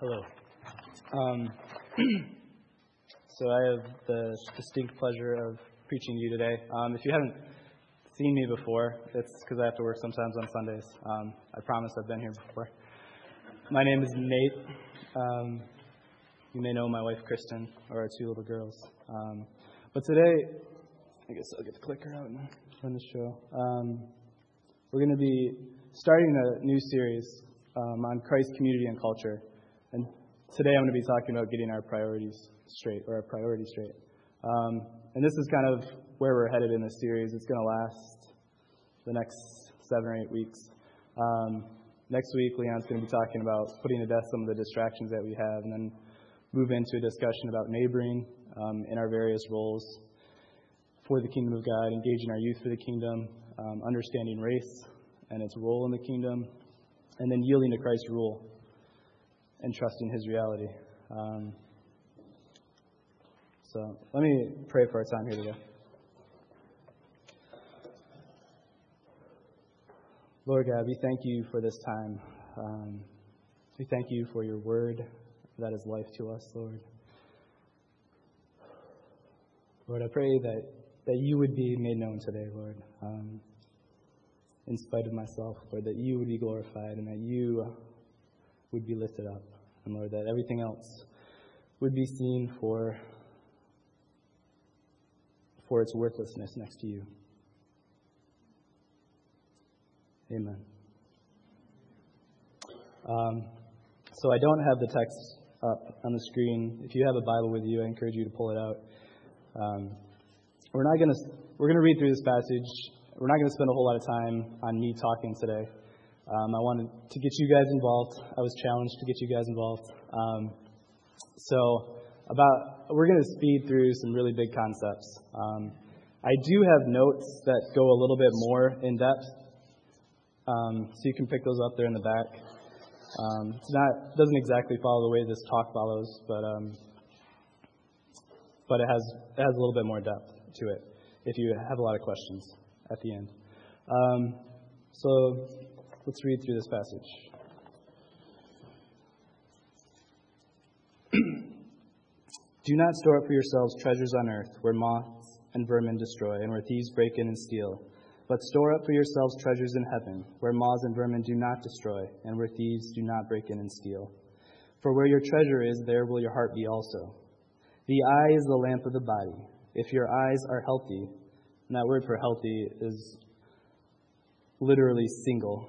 Hello. Um, so I have the distinct pleasure of preaching to you today. Um, if you haven't seen me before, it's because I have to work sometimes on Sundays. Um, I promise I've been here before. My name is Nate. Um, you may know my wife Kristen or our two little girls. Um, but today, I guess I'll get the clicker out and run the show. Um, we're going to be starting a new series on Christ, community, and culture. Today I'm going to be talking about getting our priorities straight, or our priorities straight. Um, and this is kind of where we're headed in this series. It's going to last the next seven or eight weeks. Um, next week, Leon's going to be talking about putting to death some of the distractions that we have, and then move into a discussion about neighboring um, in our various roles for the kingdom of God, engaging our youth for the kingdom, um, understanding race and its role in the kingdom, and then yielding to Christ's rule and trusting His reality. Um, so let me pray for our time here today. Lord God, we thank you for this time. Um, we thank you for your word that is life to us, Lord. Lord, I pray that, that you would be made known today, Lord, um, in spite of myself, Lord, that you would be glorified and that you would be lifted up. And Lord, that everything else would be seen for, for its worthlessness next to you. Amen. Um, so I don't have the text up on the screen. If you have a Bible with you, I encourage you to pull it out. Um, we're not going to we're going to read through this passage. We're not going to spend a whole lot of time on me talking today. Um, I wanted to get you guys involved. I was challenged to get you guys involved. Um, so, about we're going to speed through some really big concepts. Um, I do have notes that go a little bit more in depth, um, so you can pick those up there in the back. Um, it's not doesn't exactly follow the way this talk follows, but um, but it has it has a little bit more depth to it. If you have a lot of questions at the end, so Let's read through this passage. Do not store up for yourselves treasures on earth, where moths and vermin destroy, and where thieves break in and steal. But store up for yourselves treasures in heaven, where moths and vermin do not destroy, and where thieves do not break in and steal. For where your treasure is, there will your heart be also. The eye is the lamp of the body. If your eyes are healthy, and that word for healthy is literally single,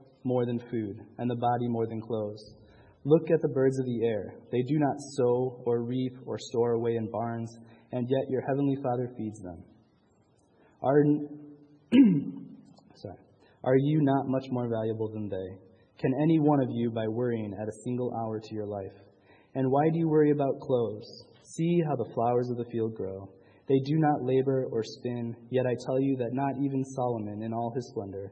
more than food, and the body more than clothes. Look at the birds of the air. They do not sow or reap or store away in barns, and yet your heavenly Father feeds them. Are, sorry, are you not much more valuable than they? Can any one of you, by worrying, add a single hour to your life? And why do you worry about clothes? See how the flowers of the field grow. They do not labor or spin, yet I tell you that not even Solomon in all his splendor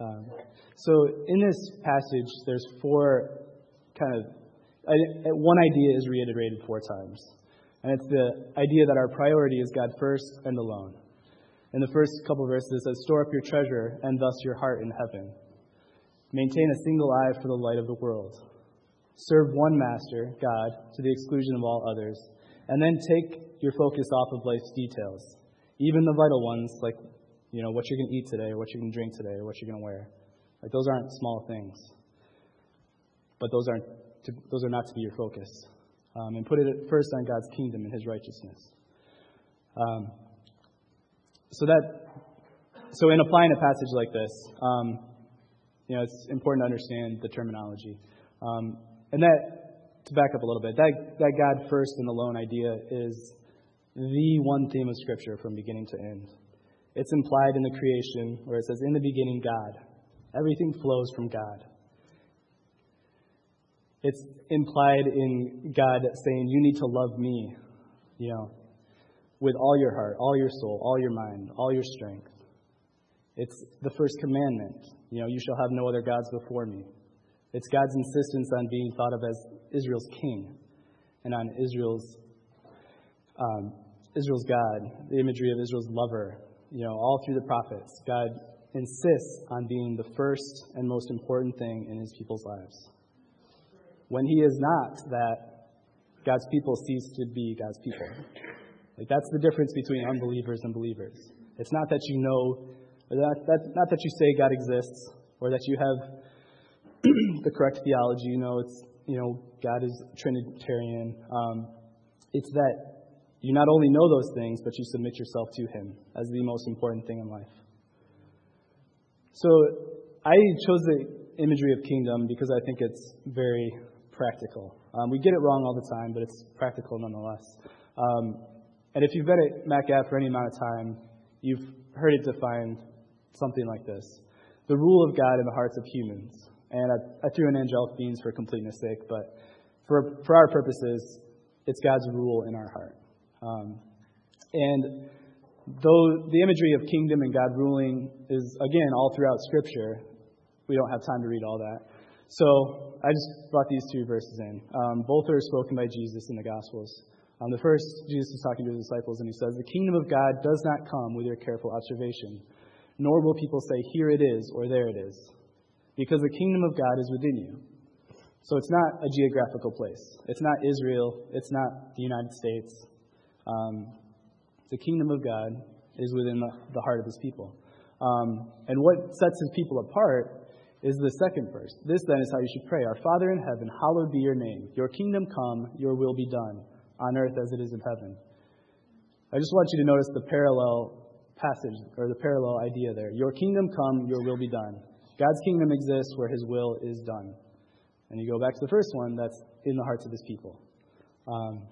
Um, so in this passage, there's four kind of one idea is reiterated four times, and it's the idea that our priority is God first and alone. In the first couple verses, it says, "Store up your treasure and thus your heart in heaven. Maintain a single eye for the light of the world. Serve one master, God, to the exclusion of all others, and then take your focus off of life's details, even the vital ones like you know, what you're going to eat today, or what you're going to drink today, or what you're going to wear. Like, those aren't small things. But those aren't to, those are not to be your focus. Um, and put it first on God's kingdom and His righteousness. Um, so that, so in applying a passage like this, um, you know, it's important to understand the terminology. Um, and that, to back up a little bit, that, that God first and alone idea is the one theme of Scripture from beginning to end. It's implied in the creation where it says, In the beginning, God. Everything flows from God. It's implied in God saying, You need to love me, you know, with all your heart, all your soul, all your mind, all your strength. It's the first commandment. You know, you shall have no other gods before me. It's God's insistence on being thought of as Israel's king and on Israel's um, Israel's God, the imagery of Israel's lover. You know, all through the prophets, God insists on being the first and most important thing in his people's lives. When he is not that, God's people cease to be God's people. Like that's the difference between unbelievers and believers. It's not that you know, that, that, not that you say God exists, or that you have the correct theology. You know, it's you know God is Trinitarian. Um, it's that you not only know those things, but you submit yourself to Him as the most important thing in life. So I chose the imagery of kingdom because I think it's very practical. Um, we get it wrong all the time, but it's practical nonetheless. Um, and if you've been at MacGaff for any amount of time, you've heard it defined something like this the rule of God in the hearts of humans. And I, I threw in angelic beings for completeness sake, but for, for our purposes, it's God's rule in our heart. Um, and though the imagery of kingdom and God ruling is, again, all throughout Scripture, we don't have time to read all that. So I just brought these two verses in. Um, both are spoken by Jesus in the Gospels. Um, the first, Jesus is talking to his disciples, and he says, The kingdom of God does not come with your careful observation, nor will people say, Here it is, or there it is, because the kingdom of God is within you. So it's not a geographical place. It's not Israel. It's not the United States. Um, the kingdom of God is within the, heart of his people. Um, and what sets his people apart is the second verse. This then is how you should pray Our Father in heaven, hallowed be your name. Your kingdom come, your will be done, on earth as it is in heaven. I just want you to notice the parallel passage, or the parallel idea there. Your kingdom come, your will be done. God's kingdom exists where his will is done. And you go back to the first one, that's in the hearts of his people. Um,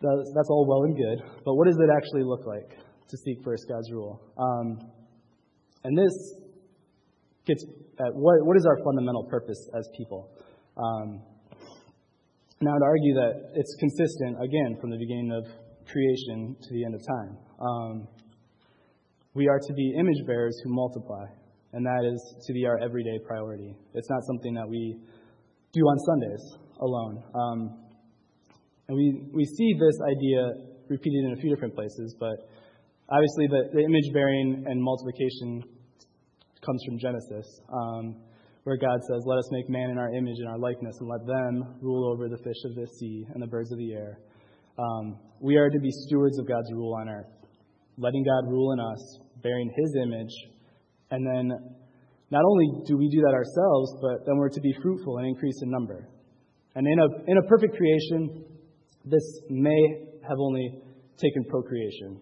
that's all well and good, but what does it actually look like to seek first God's rule? Um, and this gets at what, what is our fundamental purpose as people? Um, now, to argue that it's consistent, again, from the beginning of creation to the end of time. Um, we are to be image bearers who multiply, and that is to be our everyday priority. It's not something that we do on Sundays alone. Um, and we, we see this idea repeated in a few different places, but obviously the, the image bearing and multiplication comes from Genesis, um, where God says, Let us make man in our image and our likeness, and let them rule over the fish of the sea and the birds of the air. Um, we are to be stewards of God's rule on earth, letting God rule in us, bearing his image, and then not only do we do that ourselves, but then we're to be fruitful and increase in number. And in a, in a perfect creation, this may have only taken procreation.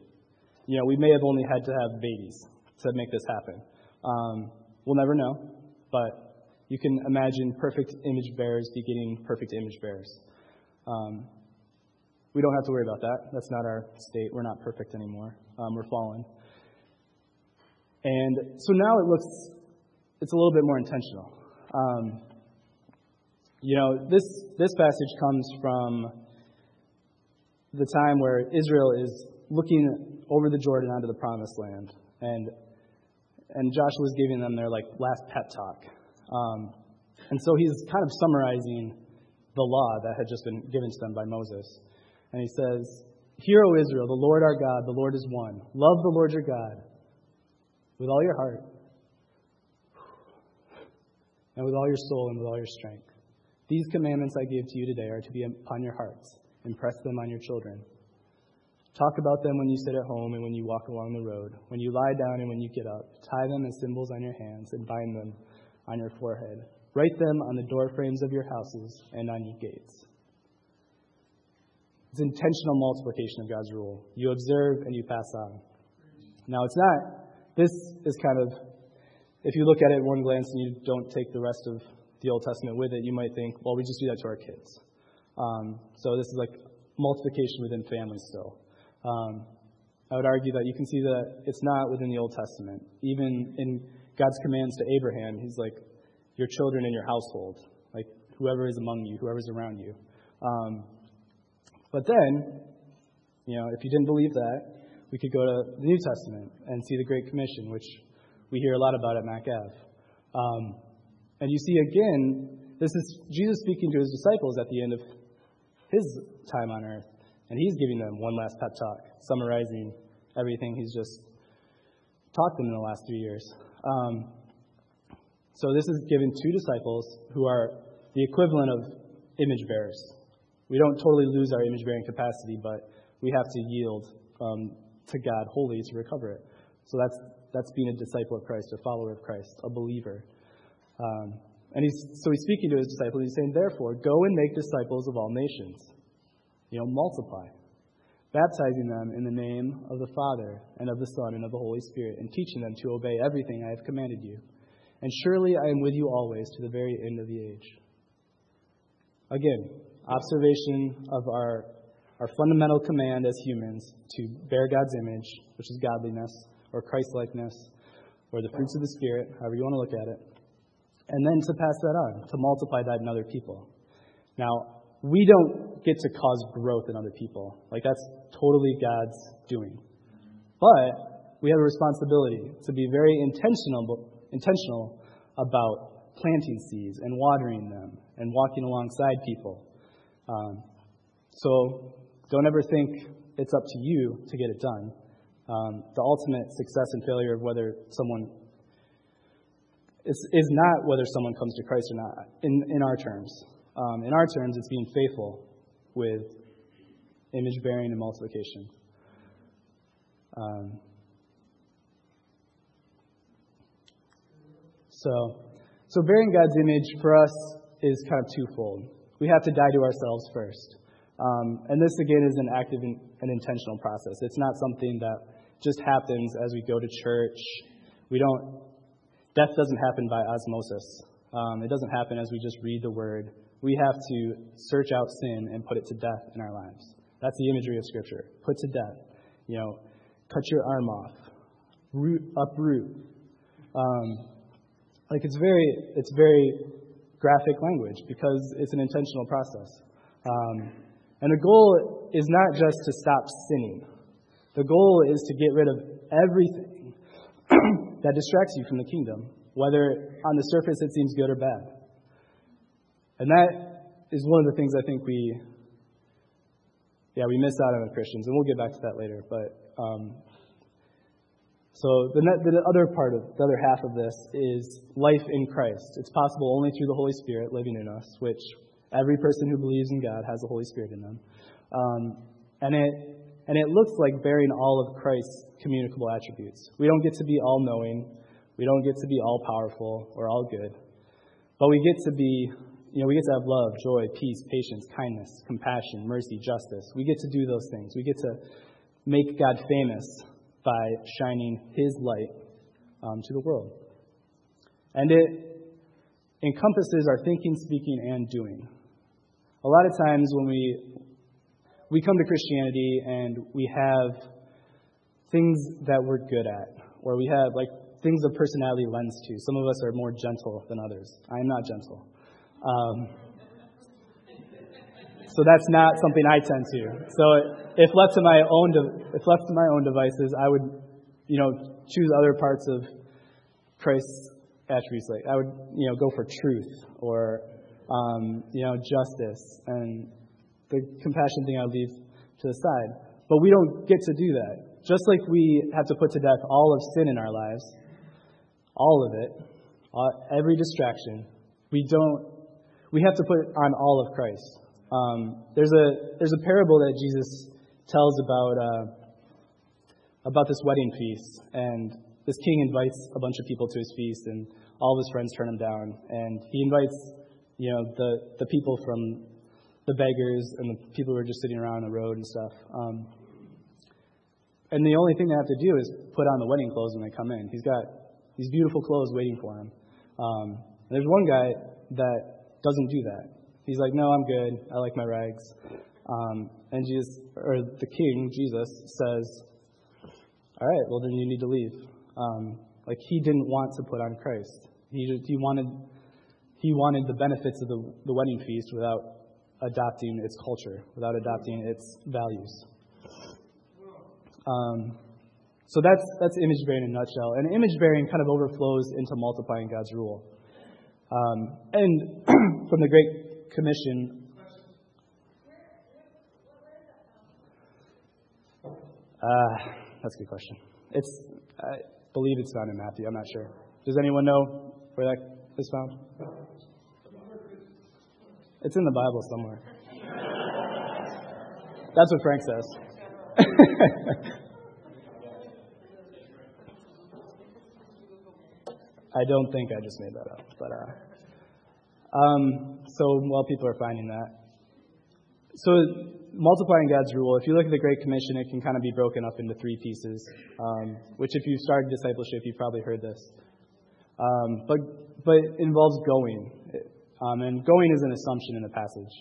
You know, we may have only had to have babies to make this happen. Um, we'll never know, but you can imagine perfect image bearers begetting perfect image bearers. Um, we don't have to worry about that. That's not our state. We're not perfect anymore. Um, we're fallen. And so now it looks, it's a little bit more intentional. Um, you know, this, this passage comes from the time where Israel is looking over the Jordan onto the promised land. And and Joshua was giving them their like last pep talk. Um, and so he's kind of summarizing the law that had just been given to them by Moses. And he says, Hear, O Israel, the Lord our God, the Lord is one. Love the Lord your God with all your heart, and with all your soul, and with all your strength. These commandments I give to you today are to be upon your hearts. Impress them on your children. Talk about them when you sit at home and when you walk along the road, when you lie down and when you get up. Tie them as symbols on your hands and bind them on your forehead. Write them on the door frames of your houses and on your gates. It's intentional multiplication of God's rule. You observe and you pass on. Now, it's not, this is kind of, if you look at it at one glance and you don't take the rest of the Old Testament with it, you might think, well, we just do that to our kids. Um, so this is like multiplication within families still. Um, I would argue that you can see that it's not within the Old Testament. Even in God's commands to Abraham, he's like, your children in your household, like whoever is among you, whoever's around you. Um, but then, you know, if you didn't believe that, we could go to the New Testament and see the Great Commission, which we hear a lot about at Mac Um, and you see again, this is Jesus speaking to his disciples at the end of his time on earth. And he's giving them one last pep talk, summarizing everything he's just taught them in the last three years. Um, so this is given to disciples who are the equivalent of image bearers. We don't totally lose our image bearing capacity, but we have to yield um, to God wholly to recover it. So that's, that's being a disciple of Christ, a follower of Christ, a believer. Um, and he's, so he's speaking to his disciples. He's saying, Therefore, go and make disciples of all nations. You know, multiply, baptizing them in the name of the Father and of the Son and of the Holy Spirit, and teaching them to obey everything I have commanded you. And surely I am with you always to the very end of the age. Again, observation of our, our fundamental command as humans to bear God's image, which is godliness, or Christlikeness, or the fruits of the Spirit, however you want to look at it, and then to pass that on, to multiply that in other people. Now, we don't get to cause growth in other people. Like, that's totally God's doing. But we have a responsibility to be very intentional, intentional about planting seeds and watering them and walking alongside people um, so don't ever think it's up to you to get it done. Um, the ultimate success and failure of whether someone is, is not whether someone comes to Christ or not, in, in our terms. Um, in our terms, it's being faithful with image bearing and multiplication. Um, so, so bearing God's image for us is kind of twofold we have to die to ourselves first. Um, and this, again, is an active and intentional process. It's not something that just happens as we go to church. We don't, death doesn't happen by osmosis. Um, it doesn't happen as we just read the word. We have to search out sin and put it to death in our lives. That's the imagery of Scripture. Put to death. You know, cut your arm off, root, uproot. Um, like it's very, it's very graphic language because it's an intentional process. Um, and the goal is not just to stop sinning. The goal is to get rid of everything that distracts you from the kingdom, whether on the surface it seems good or bad. And that is one of the things I think we, yeah, we miss out on as Christians, and we'll get back to that later. But um, so the, the other part of the other half of this is life in Christ. It's possible only through the Holy Spirit living in us, which every person who believes in God has the Holy Spirit in them. Um, and it and it looks like bearing all of Christ's communicable attributes. We don't get to be all knowing, we don't get to be all powerful or all good, but we get to be you know, we get to have love, joy, peace, patience, kindness, compassion, mercy, justice. We get to do those things. We get to make God famous by shining His light um, to the world. And it encompasses our thinking, speaking, and doing. A lot of times when we we come to Christianity and we have things that we're good at, or we have like things of personality lends to. Some of us are more gentle than others. I am not gentle. Um, so that's not something I tend to. So if left to my own, de- if left to my own devices, I would, you know, choose other parts of Christ's attributes. Like I would, you know, go for truth or, um, you know, justice, and the compassion thing I leave to the side. But we don't get to do that. Just like we have to put to death all of sin in our lives, all of it, every distraction, we don't. We have to put on all of Christ. Um, there's a there's a parable that Jesus tells about uh, about this wedding feast, and this king invites a bunch of people to his feast, and all of his friends turn him down, and he invites, you know, the the people from the beggars and the people who are just sitting around on the road and stuff. Um, and the only thing they have to do is put on the wedding clothes when they come in. He's got these beautiful clothes waiting for him. Um, there's one guy that doesn't do that. He's like, no, I'm good. I like my rags. Um, and Jesus, or the king, Jesus, says, all right, well, then you need to leave. Um, like, he didn't want to put on Christ. He, just, he, wanted, he wanted the benefits of the, the wedding feast without adopting its culture, without adopting its values. Um, so that's, that's image bearing in a nutshell. And image bearing kind of overflows into multiplying God's rule. Um, and from the Great Commission, uh, that's a good question. It's, I believe it's found in Matthew. I'm not sure. Does anyone know where that is found? It's in the Bible somewhere. That's what Frank says. I don't think I just made that up, but uh, um, so while people are finding that, so multiplying God's rule. If you look at the Great Commission, it can kind of be broken up into three pieces. Um, which, if you started discipleship, you've probably heard this. Um, but but involves going. Um, and going is an assumption in the passage.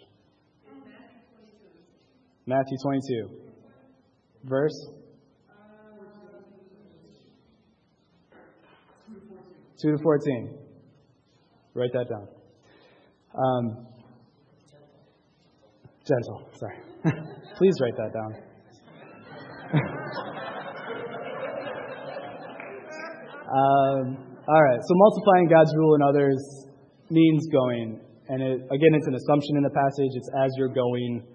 Matthew 22. Verse? 2 to 14. Write that down. Um, gentle, sorry. Please write that down. um, all right, so multiplying God's rule in others means going. And it, again, it's an assumption in the passage. It's as you're going,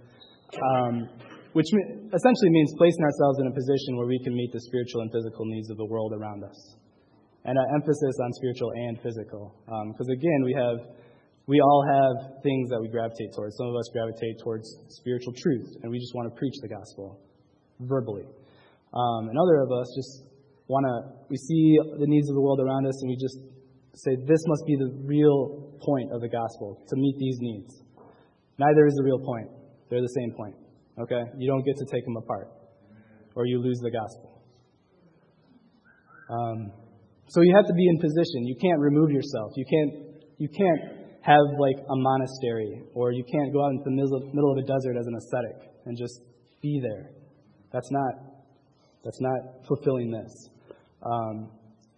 um, which essentially means placing ourselves in a position where we can meet the spiritual and physical needs of the world around us. And an emphasis on spiritual and physical. Because um, again, we have, we all have things that we gravitate towards. Some of us gravitate towards spiritual truth, and we just want to preach the gospel verbally. Um, and other of us just want to, we see the needs of the world around us, and we just say this must be the real point of the gospel to meet these needs. Neither is the real point. They're the same point. Okay? You don't get to take them apart, or you lose the gospel. Um, so you have to be in position. You can't remove yourself. You can't. You can't have like a monastery, or you can't go out into the middle of a desert as an ascetic and just be there. That's not. That's not fulfilling this. Um,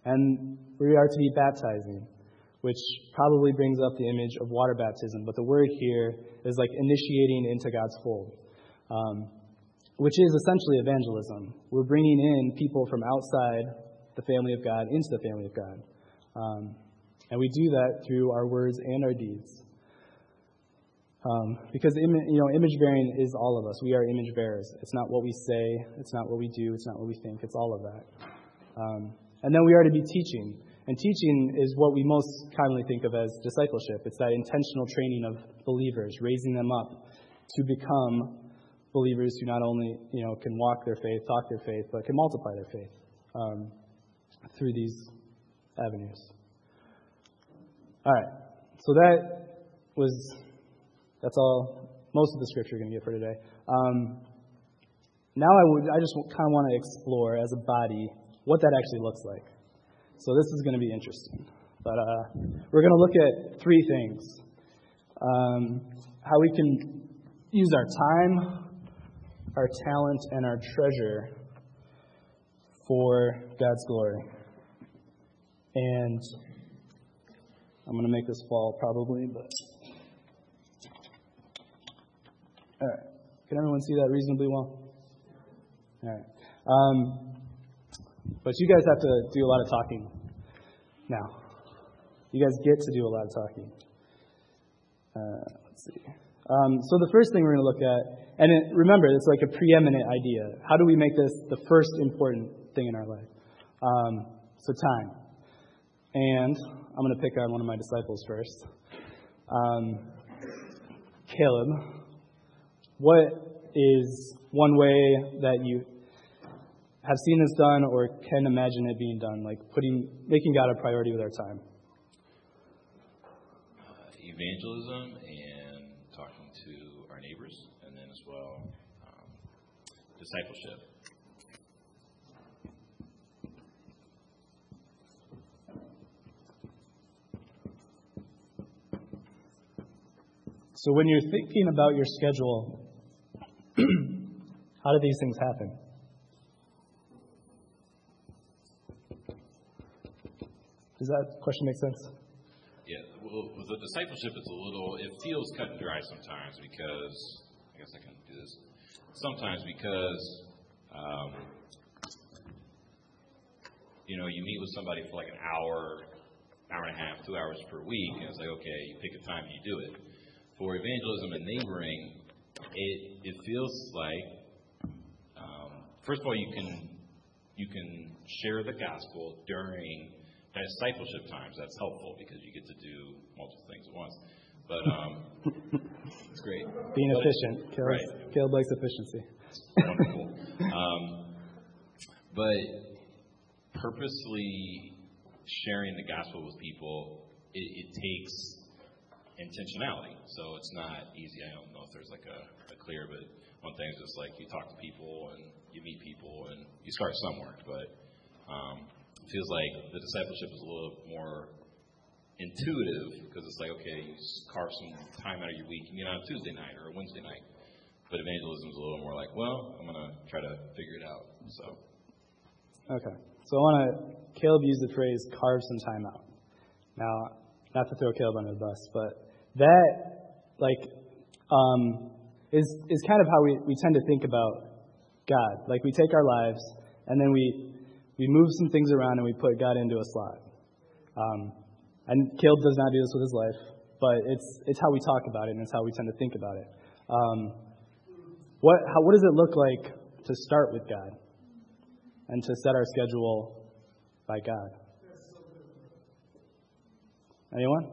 and we are to be baptizing, which probably brings up the image of water baptism. But the word here is like initiating into God's fold, um, which is essentially evangelism. We're bringing in people from outside the family of God into the family of God. Um, and we do that through our words and our deeds. Um, because you know, image bearing is all of us. We are image bearers. It's not what we say. It's not what we do. It's not what we think. It's all of that. Um, and then we are to be teaching. And teaching is what we most commonly think of as discipleship. It's that intentional training of believers, raising them up to become believers who not only you know can walk their faith, talk their faith, but can multiply their faith um, through these avenues. All right, so that was that's all most of the scripture you're going to get for today. Um, now I would I just kind of want to explore as a body what that actually looks like. So this is going to be interesting. But uh, we're going to look at three things um, how we can use our time, our talent, and our treasure for God's glory. And I'm going to make this fall probably, but. All right. Can everyone see that reasonably well? All right. Um, but you guys have to do a lot of talking now. You guys get to do a lot of talking. Uh, let's see. Um, so the first thing we're going to look at, and it, remember, it's like a preeminent idea. How do we make this the first important thing in our life? Um, so time. And I'm going to pick on one of my disciples first. Um, Caleb, what is one way that you have seen this done or can imagine it being done, like putting, making God a priority with our time. evangelism and talking to our neighbors, and then as well um, discipleship. So when you're thinking about your schedule, how do these things happen? Does that question make sense? Yeah, well, the discipleship, it's a little, it feels cut and dry sometimes because, I guess I can do this. Sometimes because, um, you know, you meet with somebody for like an hour, hour and a half, two hours per week, and it's like, okay, you pick a time and you do it. For evangelism and neighboring, it, it feels like, um, first of all, you can, you can share the gospel during discipleship times, that's helpful because you get to do multiple things at once. But um, it's great. Being but, efficient. Caleb, right. Caleb likes efficiency. wonderful. um, but purposely sharing the gospel with people, it, it, takes intentionality. So it's not easy. I don't know if there's like a, a clear, but one thing is just like you talk to people and you meet people and you start somewhere. But um, feels like the discipleship is a little more intuitive because it's like, okay, you carve some time out of your week you get on a Tuesday night or a Wednesday night. But evangelism is a little more like, well, I'm going to try to figure it out. So. Okay. So I want to, Caleb used the phrase carve some time out. Now, not to throw Caleb under the bus, but that, like, um, is, is kind of how we, we tend to think about God. Like, we take our lives and then we we move some things around and we put God into a slot. Um, and Caleb does not do this with his life, but it's, it's how we talk about it and it's how we tend to think about it. Um, what, how, what does it look like to start with God and to set our schedule by God? Anyone?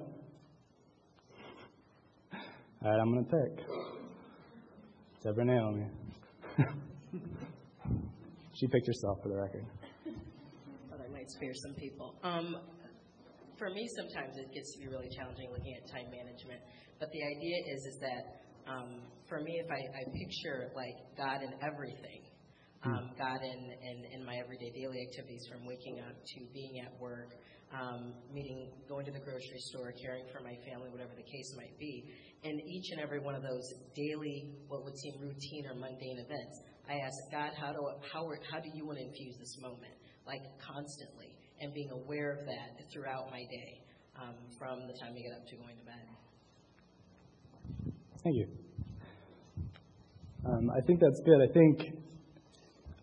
All right, I'm going to pick. Deborah Naomi. she picked herself for the record spare some people. Um, for me, sometimes it gets to be really challenging looking at time management. But the idea is is that um, for me, if I, I picture like God in everything, hmm. um, God in, in, in my everyday daily activities, from waking up to being at work, um, meeting, going to the grocery store, caring for my family, whatever the case might be. And each and every one of those daily, what would seem routine or mundane events, I ask God, how do how, how do you want to infuse this moment? Like constantly, and being aware of that throughout my day, um, from the time you get up to going to bed. Thank you. Um, I think that's good. I think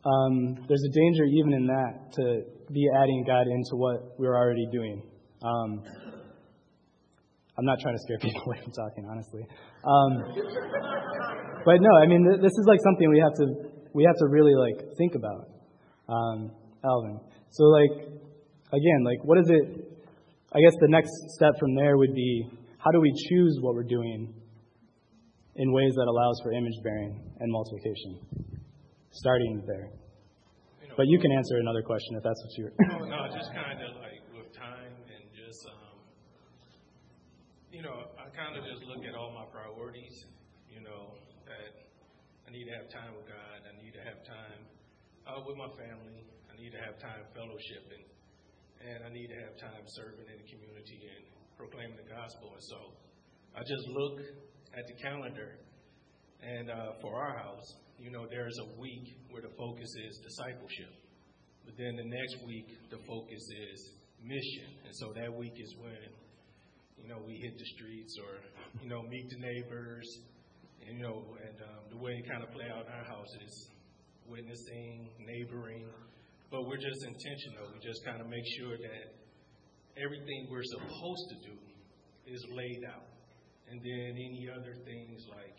um, there's a danger even in that to be adding God into what we're already doing. Um, I'm not trying to scare people away from talking, honestly. Um, but no, I mean, th- this is like something we have to we have to really like think about. Alvin. So, like, again, like, what is it? I guess the next step from there would be how do we choose what we're doing in ways that allows for image bearing and multiplication? Starting there. You know, but you can answer another question if that's what you're. no, no, just kind of like with time and just, um, you know, I kind of just look at all my priorities. You know, that I need to have time with God. I need to have time uh, with my family. Need to have time fellowshipping, and I need to have time serving in the community and proclaiming the gospel. And so I just look at the calendar, and uh, for our house, you know, there's a week where the focus is discipleship. But then the next week, the focus is mission. And so that week is when, you know, we hit the streets or, you know, meet the neighbors. And, you know, and um, the way it kind of play out in our house is witnessing, neighboring, but we're just intentional. We just kind of make sure that everything we're supposed to do is laid out. And then any other things like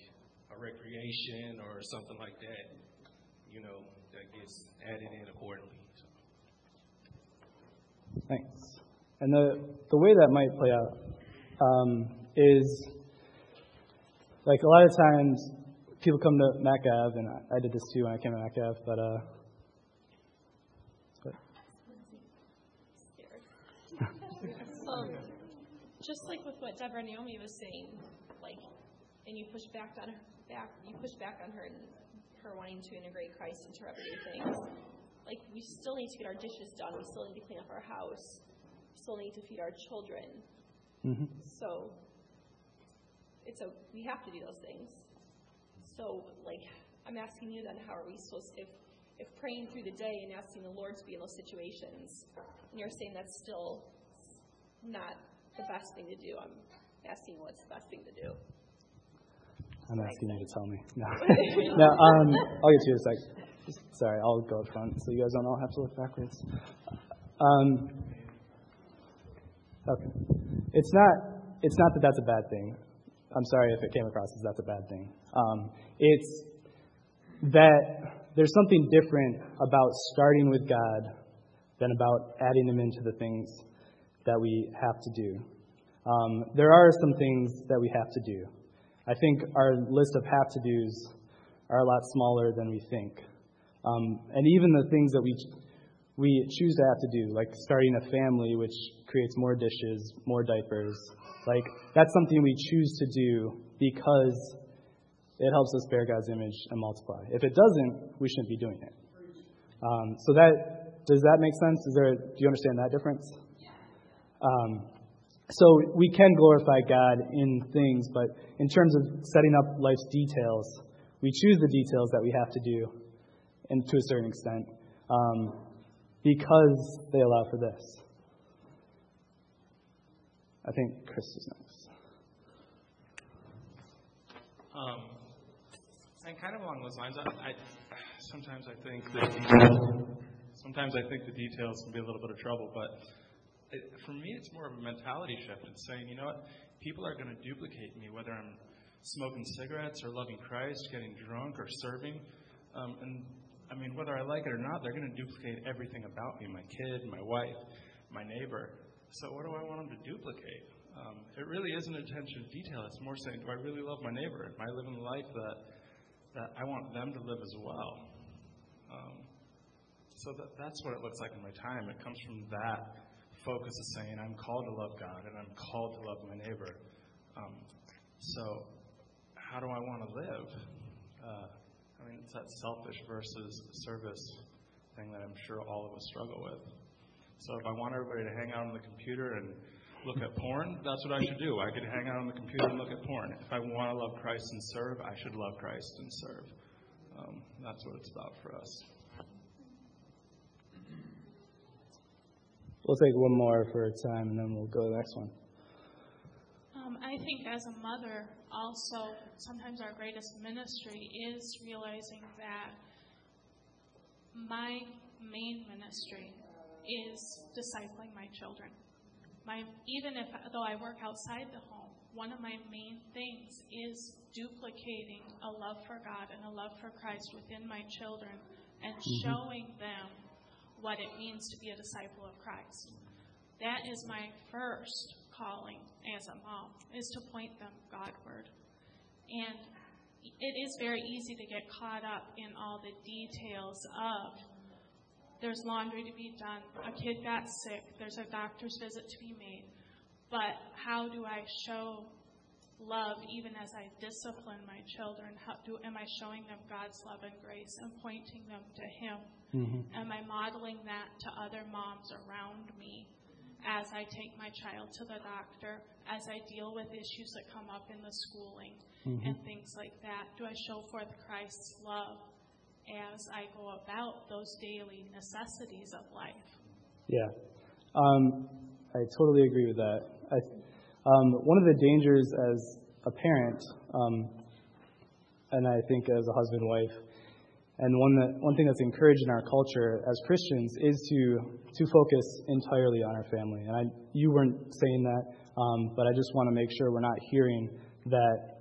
a recreation or something like that, you know, that gets added in accordingly. So. Thanks. And the, the way that might play out um, is like a lot of times people come to MacAv, and I, I did this too when I came to MacAv, but uh, just like with what Deborah Naomi was saying, like, and you push back on her, back, you push back on her and her wanting to integrate Christ into everyday things. Like, we still need to get our dishes done. We still need to clean up our house. We still need to feed our children. Mm-hmm. So, it's a we have to do those things. So, like, I'm asking you then, how are we supposed to, if if praying through the day and asking the Lord to be in those situations, and you're saying that's still not the best thing to do, I'm asking what's the best thing to do. I'm asking you to tell me. No, no. Um, I'll get to you in a sec. Sorry, I'll go up front so you guys don't all have to look backwards. Um, okay, it's not. It's not that that's a bad thing. I'm sorry if it came across as that's a bad thing. Um, it's that there's something different about starting with God than about adding Him into the things that we have to do. Um, there are some things that we have to do. I think our list of have to dos are a lot smaller than we think. Um, and even the things that we, we choose to have to do, like starting a family, which creates more dishes, more diapers, like that's something we choose to do because it helps us bear God's image and multiply. If it doesn't, we shouldn't be doing it. Um, so that does that make sense? Is there? Do you understand that difference? Um, so we can glorify God in things, but in terms of setting up life's details, we choose the details that we have to do, and to a certain extent, um, because they allow for this. I think Chris is next. Um, and kind of along those lines, I, I sometimes I think that sometimes I think the details can be a little bit of trouble, but it, for me, it's more of a mentality shift. It's saying, you know what, people are going to duplicate me, whether I'm smoking cigarettes or loving Christ, getting drunk or serving, um, and I mean, whether I like it or not, they're going to duplicate everything about me my kid, my wife, my neighbor. So, what do I want them to duplicate? Um, it really isn't attention to detail. It's more saying, do I really love my neighbor? Am I living the life that that I want them to live as well. Um, so that, that's what it looks like in my time. It comes from that focus of saying, I'm called to love God and I'm called to love my neighbor. Um, so, how do I want to live? Uh, I mean, it's that selfish versus service thing that I'm sure all of us struggle with. So, if I want everybody to hang out on the computer and look at porn, that's what I should do. I could hang out on the computer and look at porn. If I want to love Christ and serve, I should love Christ and serve. Um, that's what it's about for us. We'll take one more for a time and then we'll go to the next one. Um, I think as a mother, also, sometimes our greatest ministry is realizing that my main ministry is discipling my children my even if though I work outside the home, one of my main things is duplicating a love for God and a love for Christ within my children and mm-hmm. showing them what it means to be a disciple of Christ. That is my first calling as a mom is to point them Godward. And it is very easy to get caught up in all the details of there's laundry to be done, a kid got sick, there's a doctor's visit to be made. But how do I show love even as I discipline my children? How do am I showing them God's love and grace and pointing them to Him? Mm-hmm. Am I modeling that to other moms around me as I take my child to the doctor, as I deal with issues that come up in the schooling mm-hmm. and things like that? Do I show forth Christ's love as I go about those daily necessities of life. Yeah, um, I totally agree with that. I, um, one of the dangers as a parent, um, and I think as a husband and wife, and one that one thing that's encouraged in our culture as Christians is to to focus entirely on our family. And I, you weren't saying that, um, but I just want to make sure we're not hearing that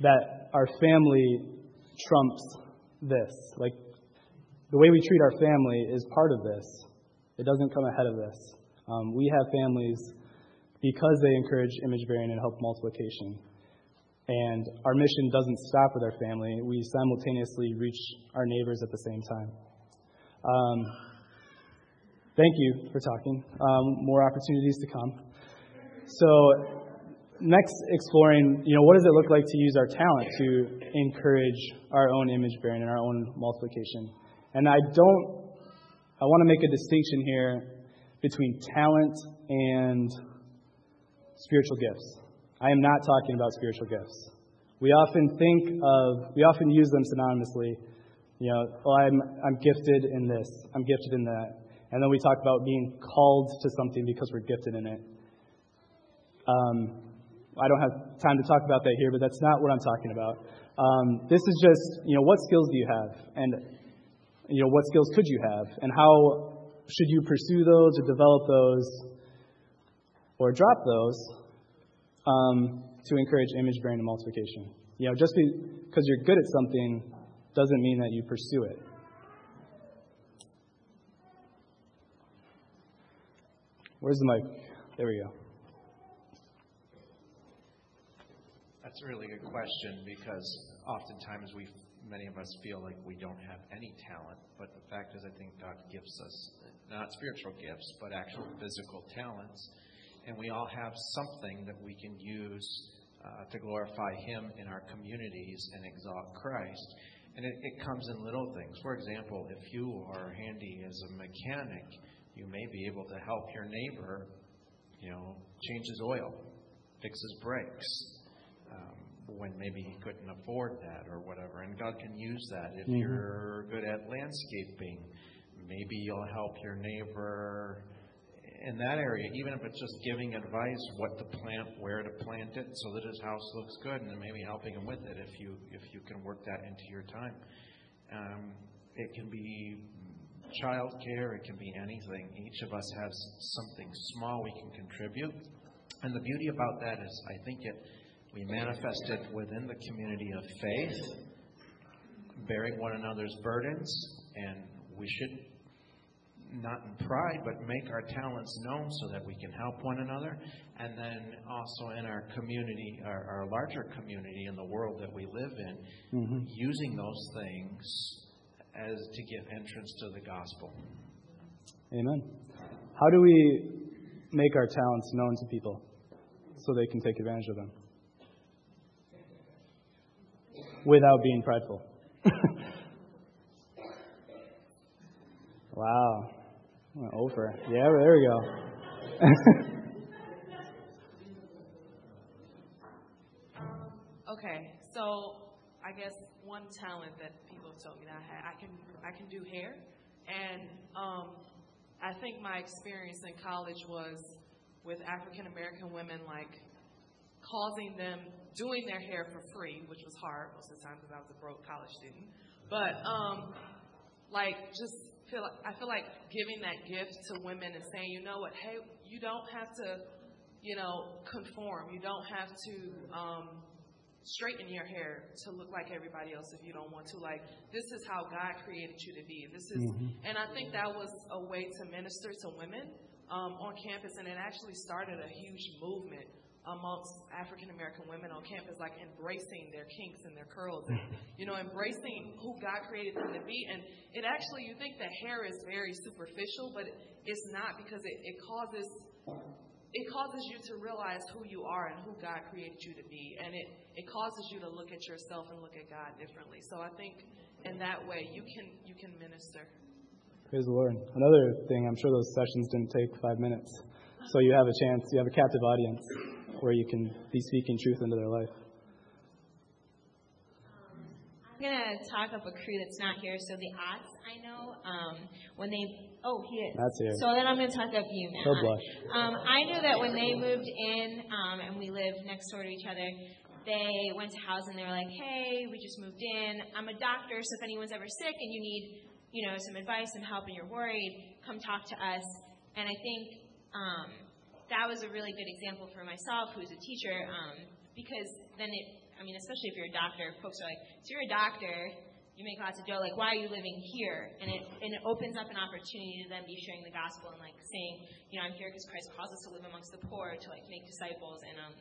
that our family trumps this. Like, the way we treat our family is part of this. It doesn't come ahead of this. Um, we have families because they encourage image bearing and help multiplication. And our mission doesn't stop with our family, we simultaneously reach our neighbors at the same time. Um, thank you for talking. Um, more opportunities to come. So, next, exploring, you know, what does it look like to use our talent to encourage our own image bearing and our own multiplication? And I don't, I want to make a distinction here between talent and spiritual gifts. I am not talking about spiritual gifts. We often think of, we often use them synonymously. You know, oh, I'm, I'm gifted in this, I'm gifted in that. And then we talk about being called to something because we're gifted in it. Um, I don't have time to talk about that here, but that's not what I'm talking about. Um, this is just, you know, what skills do you have? And, you know, what skills could you have? And how should you pursue those or develop those or drop those um, to encourage image bearing and multiplication? You know, just because you're good at something doesn't mean that you pursue it. Where's the mic? There we go. That's a really good question because oftentimes we, many of us feel like we don't have any talent, but the fact is, I think God gives us not spiritual gifts, but actual physical talents, and we all have something that we can use uh, to glorify Him in our communities and exalt Christ. And it, it comes in little things. For example, if you are handy as a mechanic, you may be able to help your neighbor, you know, change his oil, fix his brakes, um, when maybe he couldn't afford that or whatever. And God can use that. If mm-hmm. you're good at landscaping, maybe you'll help your neighbor in that area, even if it's just giving advice what to plant, where to plant it, so that his house looks good, and then maybe helping him with it if you if you can work that into your time. Um, it can be child care, it can be anything. Each of us has something small we can contribute. And the beauty about that is, I think it we manifest it within the community of faith, bearing one another's burdens, and we should not in pride, but make our talents known so that we can help one another. And then also in our community, our, our larger community in the world that we live in, mm-hmm. using those things as to give entrance to the gospel. Amen. How do we make our talents known to people so they can take advantage of them? Without being prideful. wow. Over. Yeah, there we go. okay, so I guess one talent that people have told me that I had, I can I can do hair, and um, I think my experience in college was with African American women, like causing them doing their hair for free, which was hard most of the time because I was a broke college student, but um, like just feel I feel like giving that gift to women and saying, you know what, hey, you don't have to, you know, conform. You don't have to um, straighten your hair to look like everybody else if you don't want to. Like this is how God created you to be. This is, mm-hmm. and I think that was a way to minister to women um, on campus, and it actually started a huge movement amongst African American women on campus, like embracing their kinks and their curls, and you know, embracing who God created them to be. And it actually, you think that hair is very superficial, but it's not because it, it causes it causes you to realize who you are and who God created you to be, and it it causes you to look at yourself and look at God differently. So I think in that way you can you can minister. Praise the Lord. Another thing, I'm sure those sessions didn't take five minutes. So you have a chance, you have a captive audience where you can be speaking truth into their life. I'm going to talk up a crew that's not here. So the Otts, I know, um, when they, oh, he is. That's here. So then I'm going to talk up you now. He'll blush. Um, I knew that when they moved in um, and we lived next door to each other, they went to house and they were like, hey, we just moved in. I'm a doctor, so if anyone's ever sick and you need, you know, some advice, some help, and you're worried, come talk to us. And I think um, that was a really good example for myself, who's a teacher, um, because then it, I mean, especially if you're a doctor, folks are like, so you're a doctor, you make lots of dough, like, why are you living here? And it, and it opens up an opportunity to then be sharing the gospel and, like, saying, you know, I'm here because Christ calls us to live amongst the poor, to, like, make disciples, and um,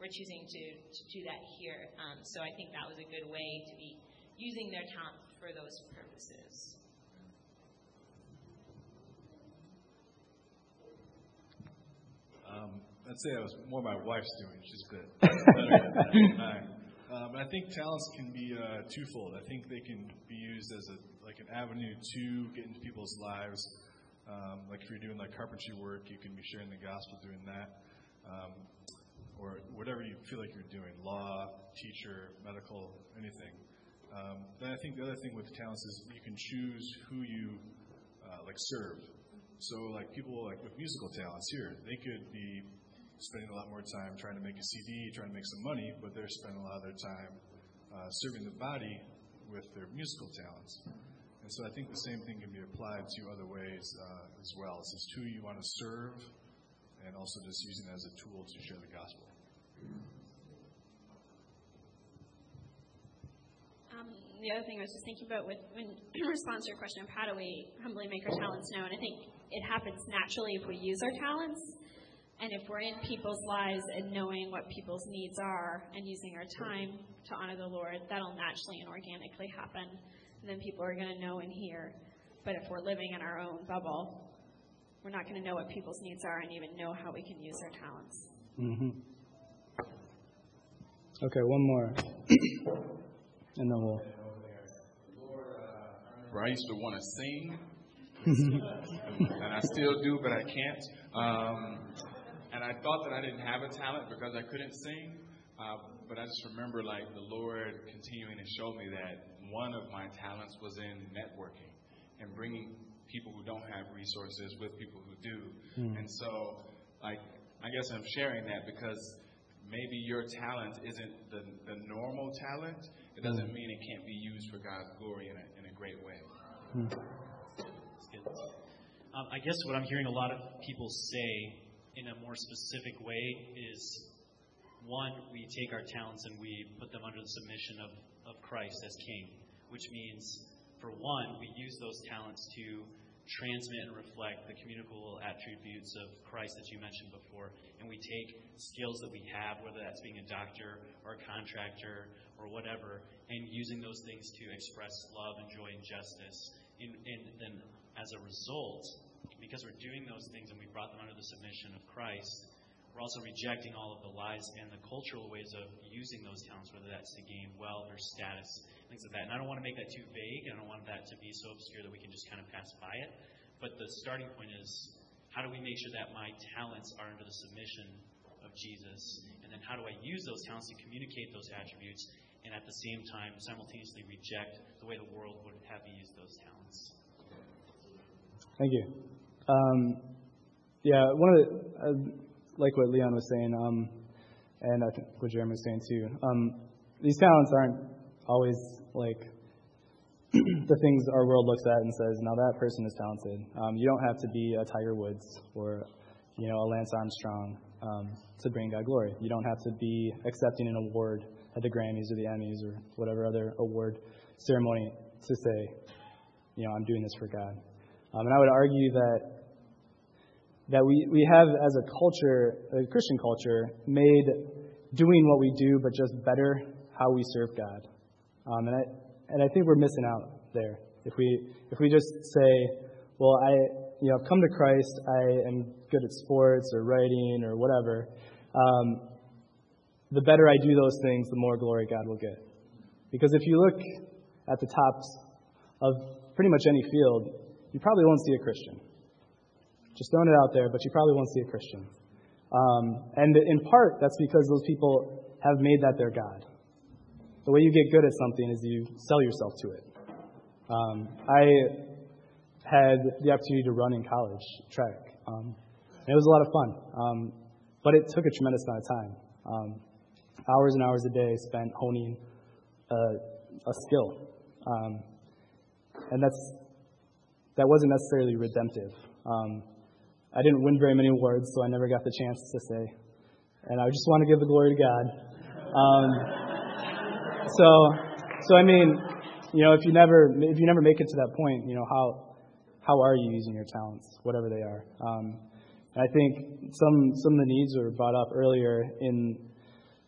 we're choosing to, to do that here. Um, so I think that was a good way to be using their talent for those purposes. Um, I'd say it was more my wife's doing. She's good. Um, I think talents can be uh, twofold. I think they can be used as a like an avenue to get into people's lives. Um, like if you're doing like carpentry work, you can be sharing the gospel doing that, um, or whatever you feel like you're doing, law, teacher, medical, anything. Um, then I think the other thing with talents is you can choose who you uh, like serve. So like people like with musical talents here, they could be spending a lot more time trying to make a CD, trying to make some money, but they're spending a lot of their time uh, serving the body with their musical talents. And so I think the same thing can be applied to other ways uh, as well. It's just who you want to serve and also just using it as a tool to share the gospel. The other thing I was just thinking about with when in response to your question of how do we humbly make our talents known, I think it happens naturally if we use our talents and if we're in people's lives and knowing what people's needs are and using our time to honor the Lord, that'll naturally and organically happen. And then people are going to know and hear. But if we're living in our own bubble, we're not going to know what people's needs are and even know how we can use our talents. Mm-hmm. Okay, one more. and then we'll. I used to want to sing, and I still do, but I can't. Um, and I thought that I didn't have a talent because I couldn't sing. Uh, but I just remember like the Lord continuing to show me that one of my talents was in networking and bringing people who don't have resources with people who do. Mm. And so, like, I guess I'm sharing that because maybe your talent isn't the, the normal talent. It doesn't mm. mean it can't be used for God's glory in a great way. Mm. Um, I guess what I'm hearing a lot of people say in a more specific way is one, we take our talents and we put them under the submission of, of Christ as King, which means, for one, we use those talents to transmit and reflect the communicable attributes of Christ that you mentioned before. And we take skills that we have, whether that's being a doctor or a contractor or whatever, and using those things to express love and joy and justice. And, and then as a result, because we're doing those things and we brought them under the submission of Christ, we're also rejecting all of the lies and the cultural ways of using those talents, whether that's to gain wealth or status, things like that. And I don't want to make that too vague. I don't want that to be so obscure that we can just kind of pass by it. But the starting point is how do we make sure that my talents are under the submission of Jesus? And then how do I use those talents to communicate those attributes and at the same time simultaneously reject the way the world would have me use those talents? Thank you. Um, yeah, one of the, uh, like what Leon was saying, um, and I think what Jeremy was saying too, um, these talents aren't always like the things our world looks at and says, now that person is talented. Um, you don't have to be a Tiger Woods or, you know, a Lance Armstrong um, to bring God glory. You don't have to be accepting an award at the Grammys or the Emmys or whatever other award ceremony to say, you know, I'm doing this for God. Um, and I would argue that that we, we have as a culture, a Christian culture, made doing what we do, but just better how we serve God. Um, and I and I think we're missing out there. If we if we just say, well, I you know I've come to Christ, I am good at sports or writing or whatever. Um, the better I do those things, the more glory God will get. Because if you look at the tops of pretty much any field, you probably won't see a Christian. Just throwing it out there, but you probably won't see a Christian. Um, and in part, that's because those people have made that their God. The way you get good at something is you sell yourself to it. Um, I had the opportunity to run in college track. Um, it was a lot of fun, um, but it took a tremendous amount of time. Um, hours and hours a day spent honing a, a skill. Um, and that's that wasn't necessarily redemptive. Um, I didn't win very many awards, so I never got the chance to say. And I just want to give the glory to God. Um, so, so I mean, you know, if you never if you never make it to that point, you know, how how are you using your talents, whatever they are? Um, I think some some of the needs were brought up earlier in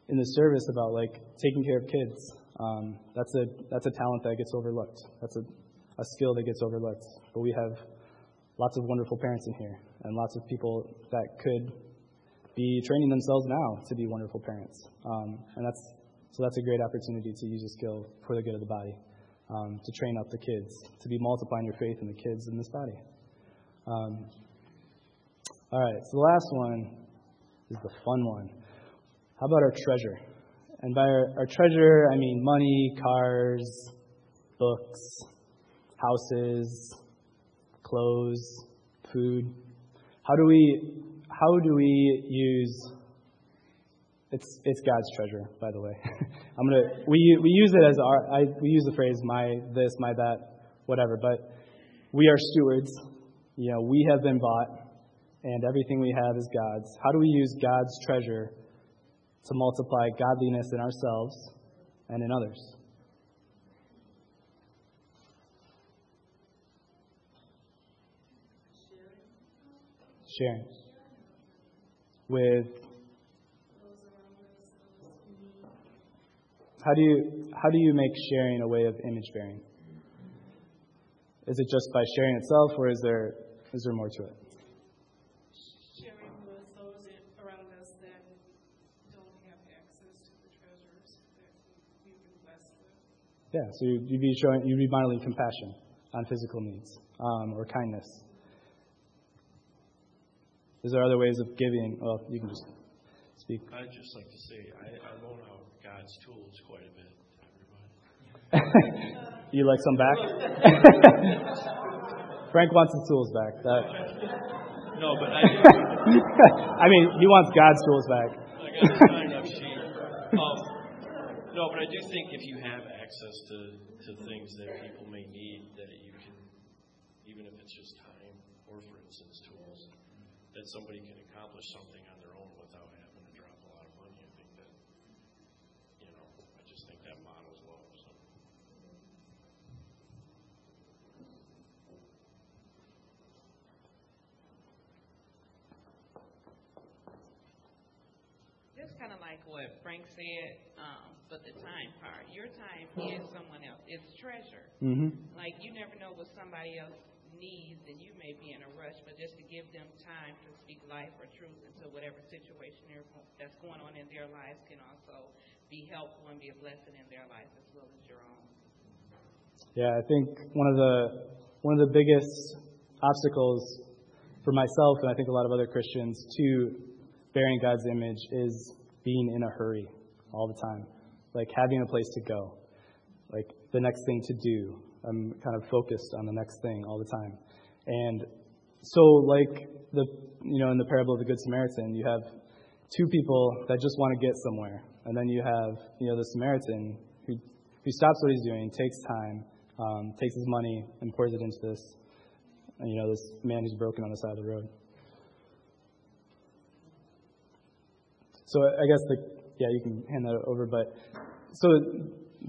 in the service about like taking care of kids. Um, that's a that's a talent that gets overlooked. That's a a skill that gets overlooked. But we have lots of wonderful parents in here and lots of people that could be training themselves now to be wonderful parents. Um, and that's so that's a great opportunity to use a skill for the good of the body, um, to train up the kids, to be multiplying your faith in the kids in this body. Um, all right, so the last one is the fun one. How about our treasure? And by our, our treasure, I mean money, cars, books, houses, clothes, food. How do we how do we use it's it's God's treasure, by the way. I'm gonna we we use it as our I, we use the phrase my this my that whatever, but we are stewards. You know, we have been bought, and everything we have is God's. How do we use God's treasure to multiply godliness in ourselves and in others? Sharing with how do you how do you make sharing a way of image bearing? Is it just by sharing itself, or is there is there more to it? Sharing with those around us that don't have access to the treasures that we've been blessed with. Yeah, so you'd be showing you'd be modeling compassion on physical needs um, or kindness. Is there other ways of giving? Well, you can just speak. I'd just like to say I, I loan out God's tools quite a bit you like some back? Frank wants his tools back. That... No, but I. I mean, he wants God's tools back. I got a sign up. Um, no, but I do think if you have access to, to things that people may need, that you can, even if it's just time or, for instance, tools, that somebody can accomplish something on their own without having to drop a lot of money. I think that, you know, I just think that models well. So. Just kind of like what Frank said, um, but the time part. Your time is someone else. It's treasure. Mm-hmm. Like you never know what somebody else needs, and you may be in a rush, but just to give them time to speak life or truth into whatever situation that's going on in their lives can also be helpful and be a blessing in their life as well as your own. Yeah, I think one of the one of the biggest obstacles for myself and I think a lot of other Christians to bearing God's image is being in a hurry all the time, like having a place to go, like the next thing to do, I'm kind of focused on the next thing all the time. And so, like the you know in the parable of the Good Samaritan, you have two people that just want to get somewhere, and then you have you know the Samaritan who who stops what he's doing, takes time, um, takes his money, and pours it into this you know this man who's broken on the side of the road. So I guess the yeah you can hand that over, but so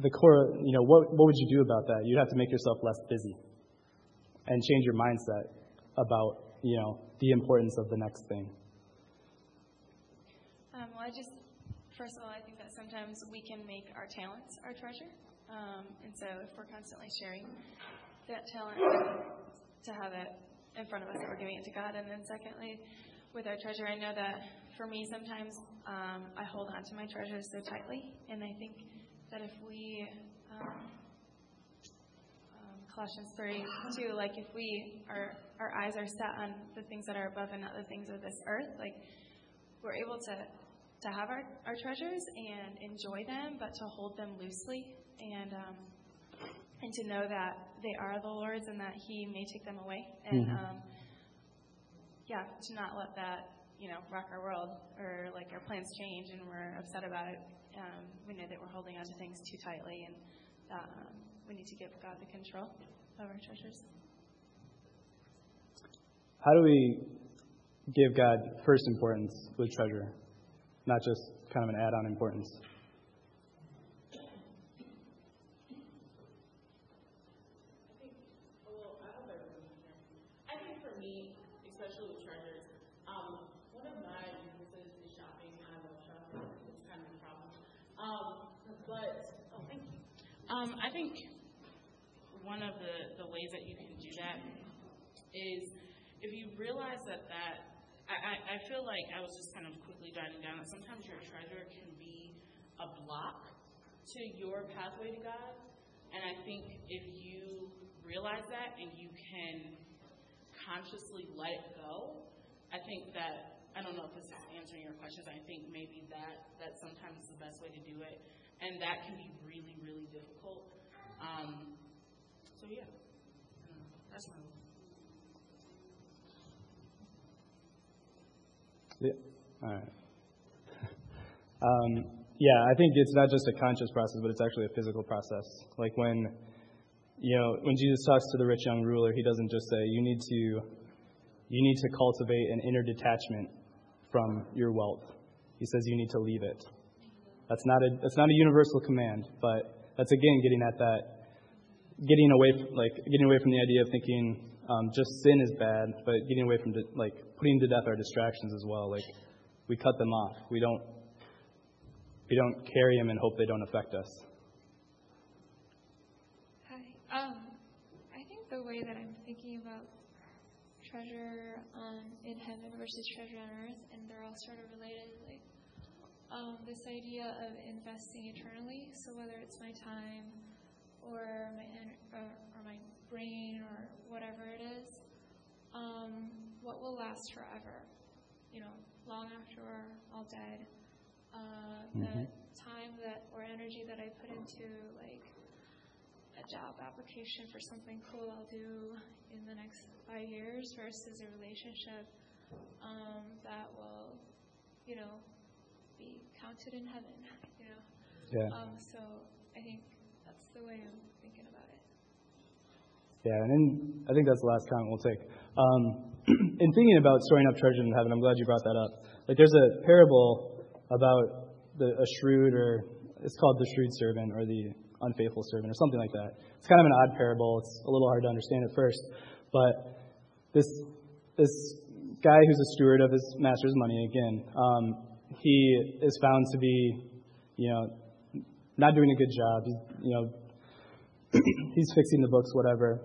the core, you know, what, what would you do about that? You'd have to make yourself less busy and change your mindset about, you know, the importance of the next thing. Um, well, I just, first of all, I think that sometimes we can make our talents our treasure. Um, and so if we're constantly sharing that talent, to have it in front of us that we're giving it to God. And then secondly, with our treasure, I know that for me, sometimes um, I hold on to my treasures so tightly. And I think that if we, um, um, Colossians 3 2, like if we, our, our eyes are set on the things that are above and not the things of this earth, like we're able to, to have our, our treasures and enjoy them, but to hold them loosely and, um, and to know that they are the Lord's and that He may take them away. And, Mhm. um, yeah, to not let that, you know, rock our world or like our plans change and we're upset about it um, we know that we're holding on to things too tightly and um, we need to give God the control of our treasures. How do we give God first importance with treasure, not just kind of an add on importance? I think for me, especially with treasures, um, one of my weaknesses is shopping. I love shopping. It's kind of a problem. Um, but, oh, thank you. Um, I think one of the, the ways that you can do that is if you realize that that I, I, feel like I was just kind of quickly jotting down that sometimes your treasure can be a block to your pathway to God. And I think if you realize that and you can consciously let it go, I think that I don't know if this is answering your questions. I think maybe that that sometimes is the best way to do it, and that can be really really difficult. Um, so yeah, that's my. Yeah. All right. um, yeah, I think it's not just a conscious process, but it's actually a physical process. Like when, you know, when Jesus talks to the rich young ruler, he doesn't just say, "You need to, you need to cultivate an inner detachment from your wealth." He says you need to leave it. That's not a that's not a universal command, but that's again getting at that, getting away like getting away from the idea of thinking um, just sin is bad, but getting away from like putting to death our distractions as well. Like we cut them off. We don't we don't carry them and hope they don't affect us. Hi. Um, I think the way that I'm thinking about treasure in heaven versus treasure on earth, and they're all sort of related, like um, this idea of investing eternally. So whether it's my time or my or, or my brain or whatever it is, um, what will last forever? You know, long after we're all dead. Uh, Mhm. The time that or energy that I put into like a job application for something cool I'll do in the next five years versus a relationship um, that will, you know, counted in heaven. You know. Yeah. Um, so I think that's the way I'm thinking about it. Yeah, and then I think that's the last comment we'll take. Um, in thinking about storing up treasure in heaven, I'm glad you brought that up. Like, there's a parable about the, a shrewd, or it's called the shrewd servant or the unfaithful servant, or something like that. It's kind of an odd parable. It's a little hard to understand at first, but this this guy who's a steward of his master's money again, um, he is found to be, you know, not doing a good job. He's, you know, he's fixing the books, whatever.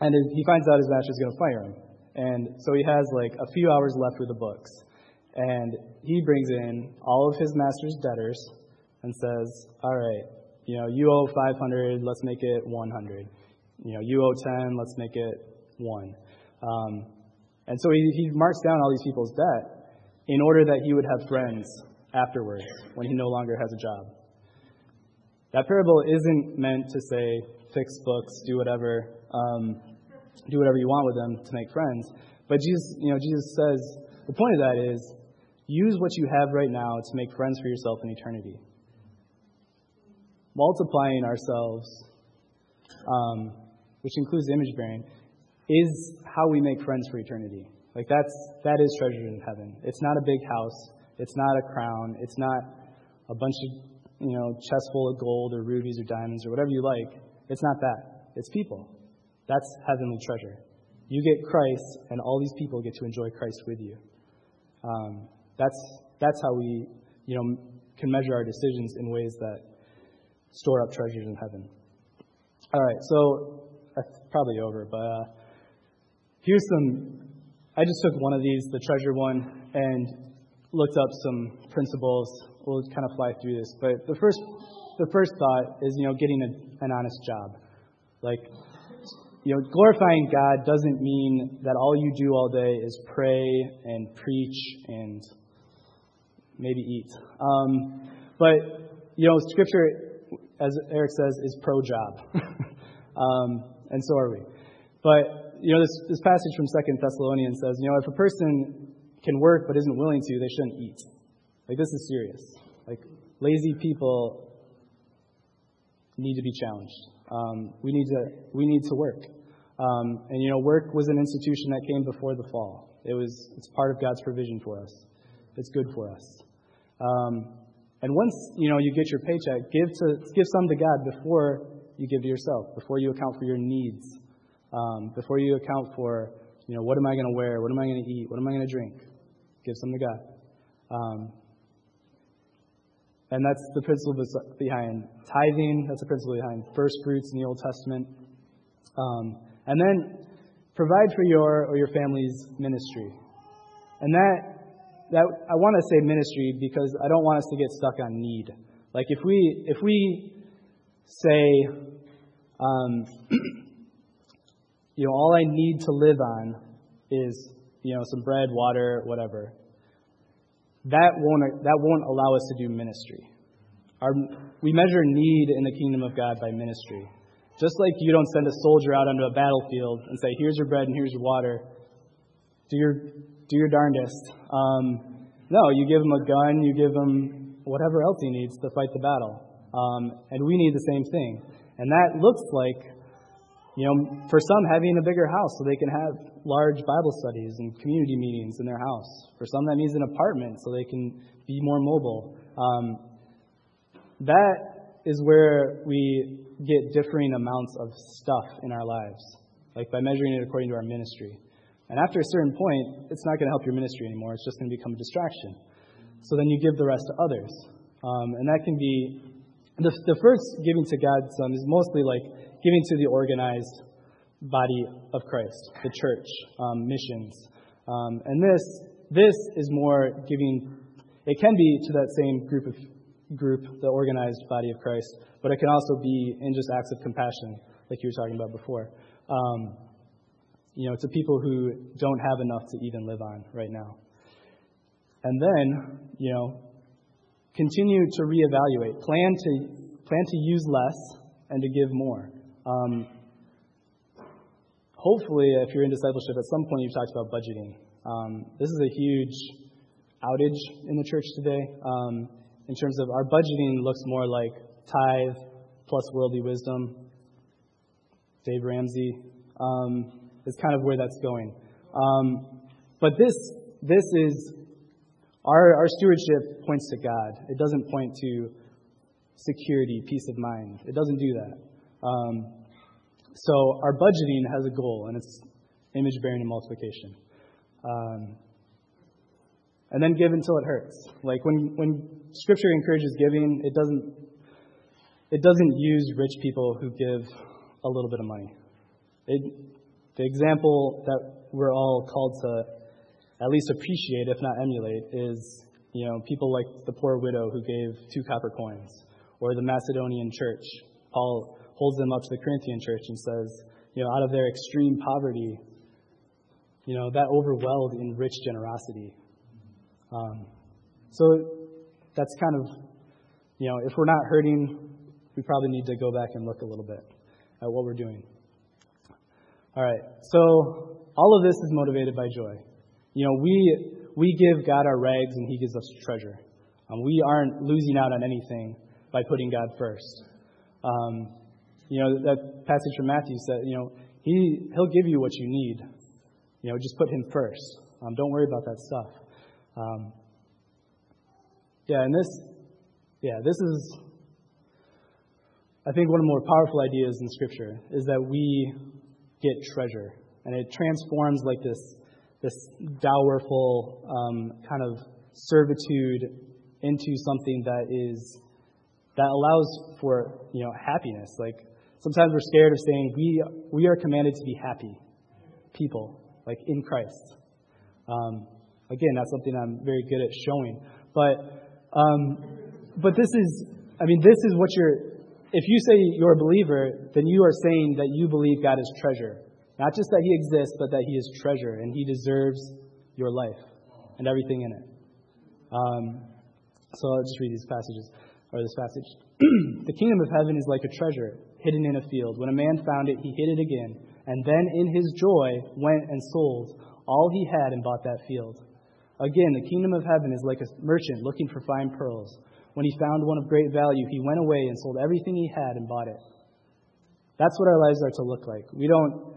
And he finds out his master's going to fire him. And so he has like a few hours left with the books. And he brings in all of his master's debtors and says, All right, you know, you owe 500, let's make it 100. You know, you owe 10, let's make it 1. Um, and so he, he marks down all these people's debt in order that he would have friends afterwards when he no longer has a job. That parable isn't meant to say, fix books, do whatever, um, do whatever you want with them to make friends. But Jesus, you know, Jesus says the point of that is use what you have right now to make friends for yourself in eternity. Multiplying ourselves, um, which includes image bearing, is how we make friends for eternity. Like that's that is treasure in heaven. It's not a big house. It's not a crown. It's not a bunch of you know chest full of gold or rubies or diamonds or whatever you like. It's not that. It's people. That's heavenly treasure. You get Christ, and all these people get to enjoy Christ with you. Um, that's that's how we you know can measure our decisions in ways that store up treasures in heaven. All right, so that's probably over, but uh, here's some. I just took one of these, the treasure one, and looked up some principles. We'll kind of fly through this, but the first the first thought is you know getting a, an honest job, like you know, glorifying God doesn't mean that all you do all day is pray and preach and maybe eat. Um, but, you know, Scripture, as Eric says, is pro job. um, and so are we. But, you know, this, this passage from Second Thessalonians says, you know, if a person can work but isn't willing to, they shouldn't eat. Like, this is serious. Like, lazy people need to be challenged. Um, we need to we need to work, um, and you know, work was an institution that came before the fall. It was it's part of God's provision for us. It's good for us. Um, and once you know you get your paycheck, give to give some to God before you give to yourself, before you account for your needs, um, before you account for you know what am I going to wear, what am I going to eat, what am I going to drink. Give some to God. Um, and that's the principle behind tithing. That's the principle behind first fruits in the Old Testament. Um, and then provide for your or your family's ministry. And that, that I want to say ministry because I don't want us to get stuck on need. Like if we if we say, um, you know, all I need to live on is you know some bread, water, whatever. That won't that won't allow us to do ministry. Our, we measure need in the kingdom of God by ministry. Just like you don't send a soldier out onto a battlefield and say, "Here's your bread and here's your water." Do your do your darndest. Um, no, you give him a gun, you give him whatever else he needs to fight the battle. Um, and we need the same thing. And that looks like, you know, for some having a bigger house so they can have large Bible studies and community meetings in their house. For some that means an apartment so they can be more mobile. Um, that is where we get differing amounts of stuff in our lives, like by measuring it according to our ministry. And after a certain point, it's not going to help your ministry anymore. It's just going to become a distraction. So then you give the rest to others. Um, and that can be the, the first giving to God some is mostly like giving to the organized body of Christ, the church, um, missions. Um, and this this is more giving. It can be to that same group of group, the organized body of Christ, but it can also be in just acts of compassion, like you were talking about before. Um, you know, to people who don't have enough to even live on right now. And then, you know, continue to reevaluate. Plan to plan to use less and to give more. Um, hopefully, if you're in discipleship, at some point you've talked about budgeting. Um, this is a huge outage in the church today. Um, in terms of our budgeting, looks more like tithe plus worldly wisdom. Dave Ramsey um, is kind of where that's going. Um, but this this is our, our stewardship points to God. It doesn't point to security, peace of mind. It doesn't do that. Um, so our budgeting has a goal, and it's image bearing and multiplication. Um, and then give until it hurts. Like when, when Scripture encourages giving, it doesn't it doesn't use rich people who give a little bit of money. It, the example that we're all called to at least appreciate, if not emulate, is you know people like the poor widow who gave two copper coins, or the Macedonian church. Paul holds them up to the Corinthian church and says, you know, out of their extreme poverty, you know, that overwhelmed in rich generosity. Um, so that's kind of, you know, if we're not hurting, we probably need to go back and look a little bit at what we're doing. All right, so all of this is motivated by joy. You know, we, we give God our rags and He gives us treasure. Um, we aren't losing out on anything by putting God first. Um, you know, that passage from Matthew said, you know, he, He'll give you what you need. You know, just put Him first. Um, don't worry about that stuff. Um, yeah, and this, yeah, this is, I think, one of the more powerful ideas in Scripture is that we get treasure. And it transforms like this this dowerful um, kind of servitude into something that is that allows for you know happiness. Like sometimes we're scared of saying we we are commanded to be happy people, like in Christ. Um, again, that's something I'm very good at showing. But um, but this is I mean this is what you're. If you say you're a believer, then you are saying that you believe God is treasure. Not just that he exists, but that he is treasure and he deserves your life and everything in it. Um, so I'll just read these passages, or this passage. the kingdom of heaven is like a treasure hidden in a field. When a man found it, he hid it again, and then in his joy went and sold all he had and bought that field. Again, the kingdom of heaven is like a merchant looking for fine pearls. When he found one of great value, he went away and sold everything he had and bought it. That's what our lives are to look like. We don't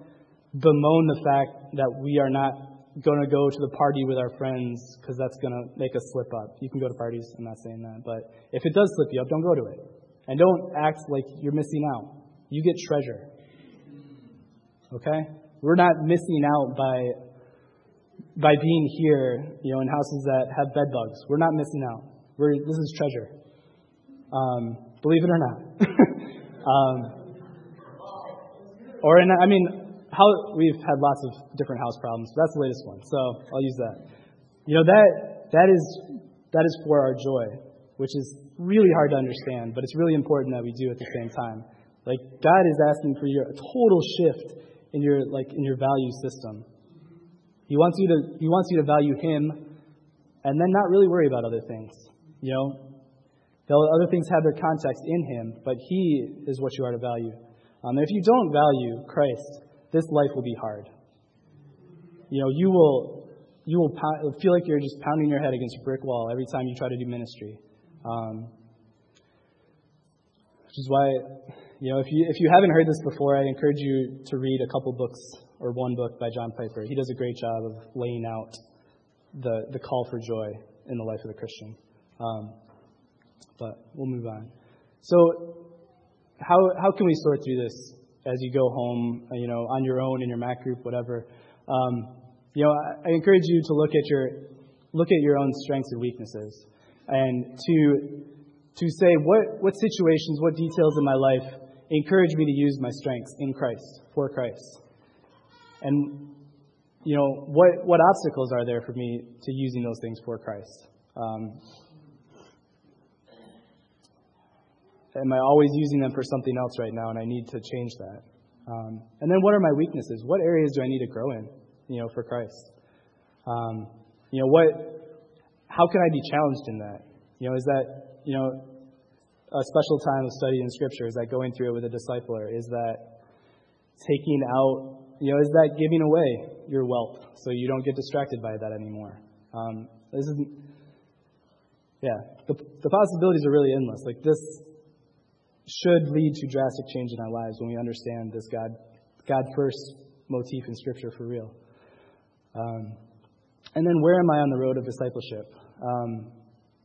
bemoan the fact that we are not going to go to the party with our friends because that's going to make us slip up. You can go to parties, I'm not saying that. But if it does slip you up, don't go to it. And don't act like you're missing out. You get treasure. Okay? We're not missing out by by being here, you know, in houses that have bed bugs. We're not missing out. We're, this is treasure. Um, believe it or not. um, or in, I mean, how, we've had lots of different house problems. That's the latest one, so I'll use that. You know, that, that, is, that is for our joy, which is really hard to understand, but it's really important that we do at the same time. Like, God is asking for your, a total shift in your, like, in your value system. He wants you to, he wants you to value Him and then not really worry about other things. You know, other things have their context in Him, but He is what you are to value. Um, if you don't value Christ, this life will be hard. You know, you will, you will feel like you're just pounding your head against a brick wall every time you try to do ministry. Um, which is why, you know, if you, if you haven't heard this before, I encourage you to read a couple books or one book by John Piper. He does a great job of laying out the, the call for joy in the life of the Christian. Um, but we'll move on. So, how, how can we sort through this as you go home, you know, on your own in your MAC group, whatever? Um, you know, I, I encourage you to look at your look at your own strengths and weaknesses, and to to say what what situations, what details in my life encourage me to use my strengths in Christ for Christ, and you know what what obstacles are there for me to using those things for Christ. Um, am I always using them for something else right now, and I need to change that? Um, and then what are my weaknesses? What areas do I need to grow in, you know, for Christ? Um, you know, what? How can I be challenged in that? You know, is that you know a special time of study in Scripture? Is that going through it with a discipler? Is that taking out? You know, is that giving away your wealth so you don't get distracted by that anymore? Um, this is, yeah, the, the possibilities are really endless. Like this should lead to drastic change in our lives when we understand this God, God first motif in Scripture for real. Um, and then, where am I on the road of discipleship? Um,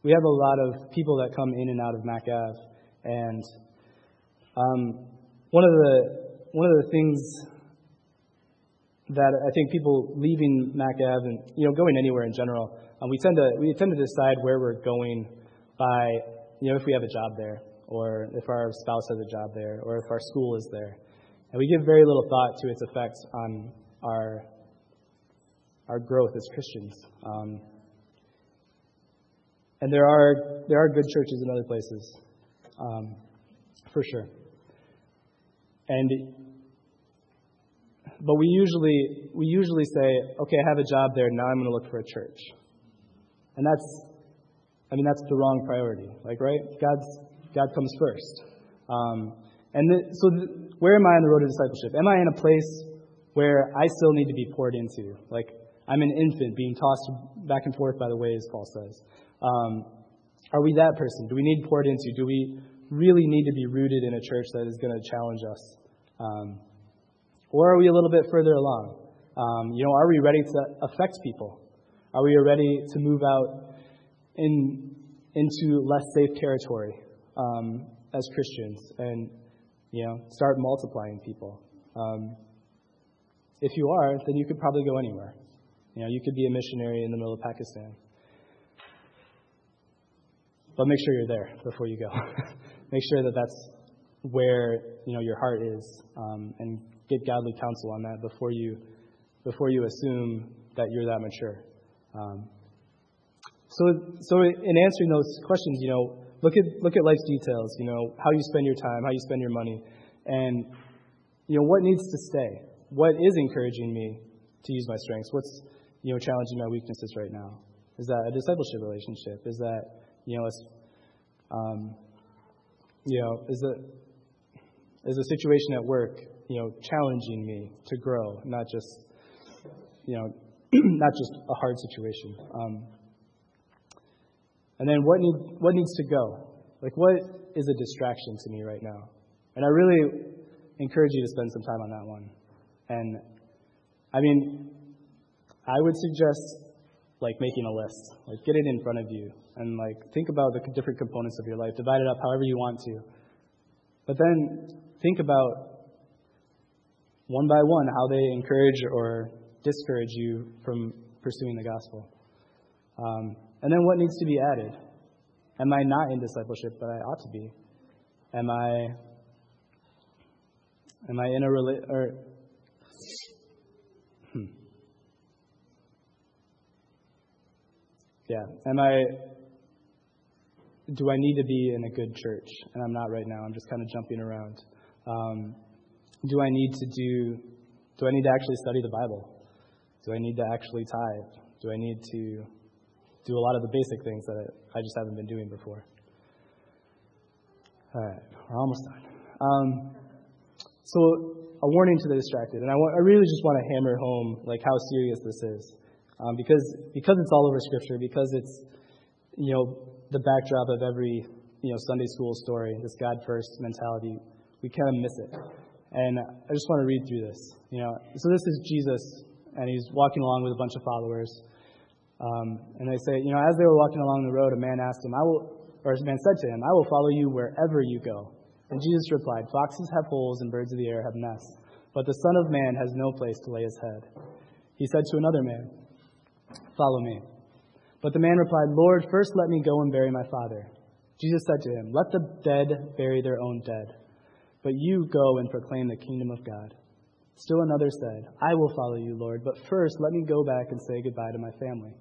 we have a lot of people that come in and out of Mac Ave, and um, one of the one of the things that I think people leaving Mac Ave and you know going anywhere in general, um, we tend to we tend to decide where we're going by you know if we have a job there or if our spouse has a job there, or if our school is there. And we give very little thought to its effects on our, our growth as Christians. Um, and there are, there are good churches in other places, um, for sure. And but we usually we usually say, okay, I have a job there. Now I'm going to look for a church, and that's, I mean, that's the wrong priority. Like, right? God's God comes first. Um, and so, where am I on the road to discipleship? Am I in a place where I still need to be poured into? Like, I'm an infant being tossed back and forth by the waves, Paul says. Um, are we that person? Do we need poured into? Do we really need to be rooted in a church that is going to challenge us? Um, or are we a little bit further along? Um, you know, are we ready to affect people? Are we ready to move out in, into less safe territory? um, as Christians and you know start multiplying people. Um, if you are, then you could probably go anywhere. You know, you could be a missionary in the middle of Pakistan. But make sure you're there before you go. make sure that that's where you know your heart is, um, and get godly counsel on that before you before you assume that you're that mature. Um, so, so in answering those questions, you know, Look at look at life's details. You know how you spend your time, how you spend your money, and you know what needs to stay. What is encouraging me to use my strengths? What's you know challenging my weaknesses right now? Is that a discipleship relationship? Is that you know a, um, you know is the is a situation at work you know challenging me to grow, not just you know not just a hard situation. Um, and then what, need, what needs to go? Like, what is a distraction to me right now? And I really encourage you to spend some time on that one. And I mean, I would suggest like making a list. Like, get it in front of you and like think about the different components of your life. Divide it up however you want to. But then think about one by one how they encourage or discourage you from pursuing the gospel. Um, and then what needs to be added? Am I not in discipleship, but I ought to be? Am I am I in a rela- or Yeah. Am I, do I need to be in a good church? And I'm not right now. I'm just kind of jumping around. Um, do I need to do, do I need to actually study the Bible? Do I need to actually tithe? Do I need to do a lot of the basic things that I just haven't been doing before? All right, we're almost done. Um, so, a warning to the distracted, and I, want, I really just want to hammer home like how serious this is, um, because because it's all over Scripture, because it's you know the backdrop of every you know Sunday school story, this God first mentality, we kind of miss it. And I just want to read through this. You know, so this is Jesus, and he's walking along with a bunch of followers. Um, and they say, you know, as they were walking along the road, a man asked him, I will, or a man said to him, I will follow you wherever you go. And Jesus replied, Foxes have holes and birds of the air have nests, but the Son of Man has no place to lay his head. He said to another man, Follow me. But the man replied, Lord, first let me go and bury my father. Jesus said to him, Let the dead bury their own dead, but you go and proclaim the kingdom of God. Still another said, I will follow you, Lord, but first let me go back and say goodbye to my family.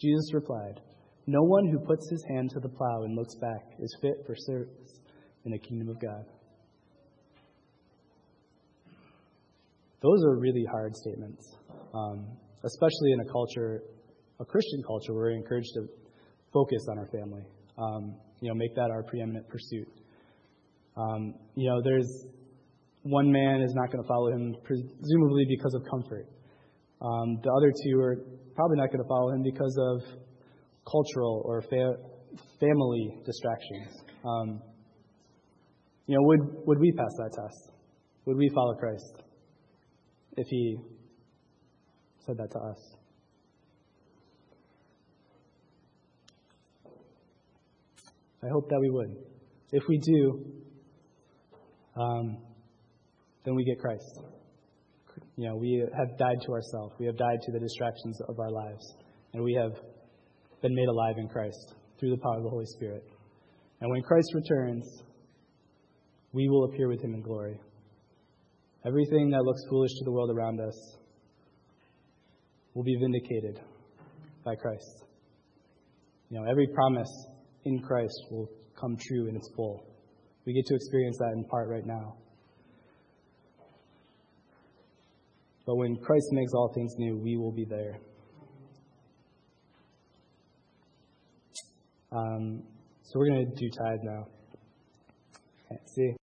Jesus replied, No one who puts his hand to the plow and looks back is fit for service in the kingdom of God. Those are really hard statements, um, especially in a culture, a Christian culture, where we're encouraged to focus on our family. Um, you know, make that our preeminent pursuit. Um, you know, there's one man is not going to follow him, presumably because of comfort. Um, the other two are probably not going to follow him because of cultural or fa- family distractions. Um, you know, would, would we pass that test? Would we follow Christ if he said that to us? I hope that we would. If we do, um, then we get Christ. You know, we have died to ourselves. We have died to the distractions of our lives. And we have been made alive in Christ through the power of the Holy Spirit. And when Christ returns, we will appear with him in glory. Everything that looks foolish to the world around us will be vindicated by Christ. You know, every promise in Christ will come true in its full. We get to experience that in part right now. But when Christ makes all things new, we will be there. Um, so we're going to do tithe now. Okay, see?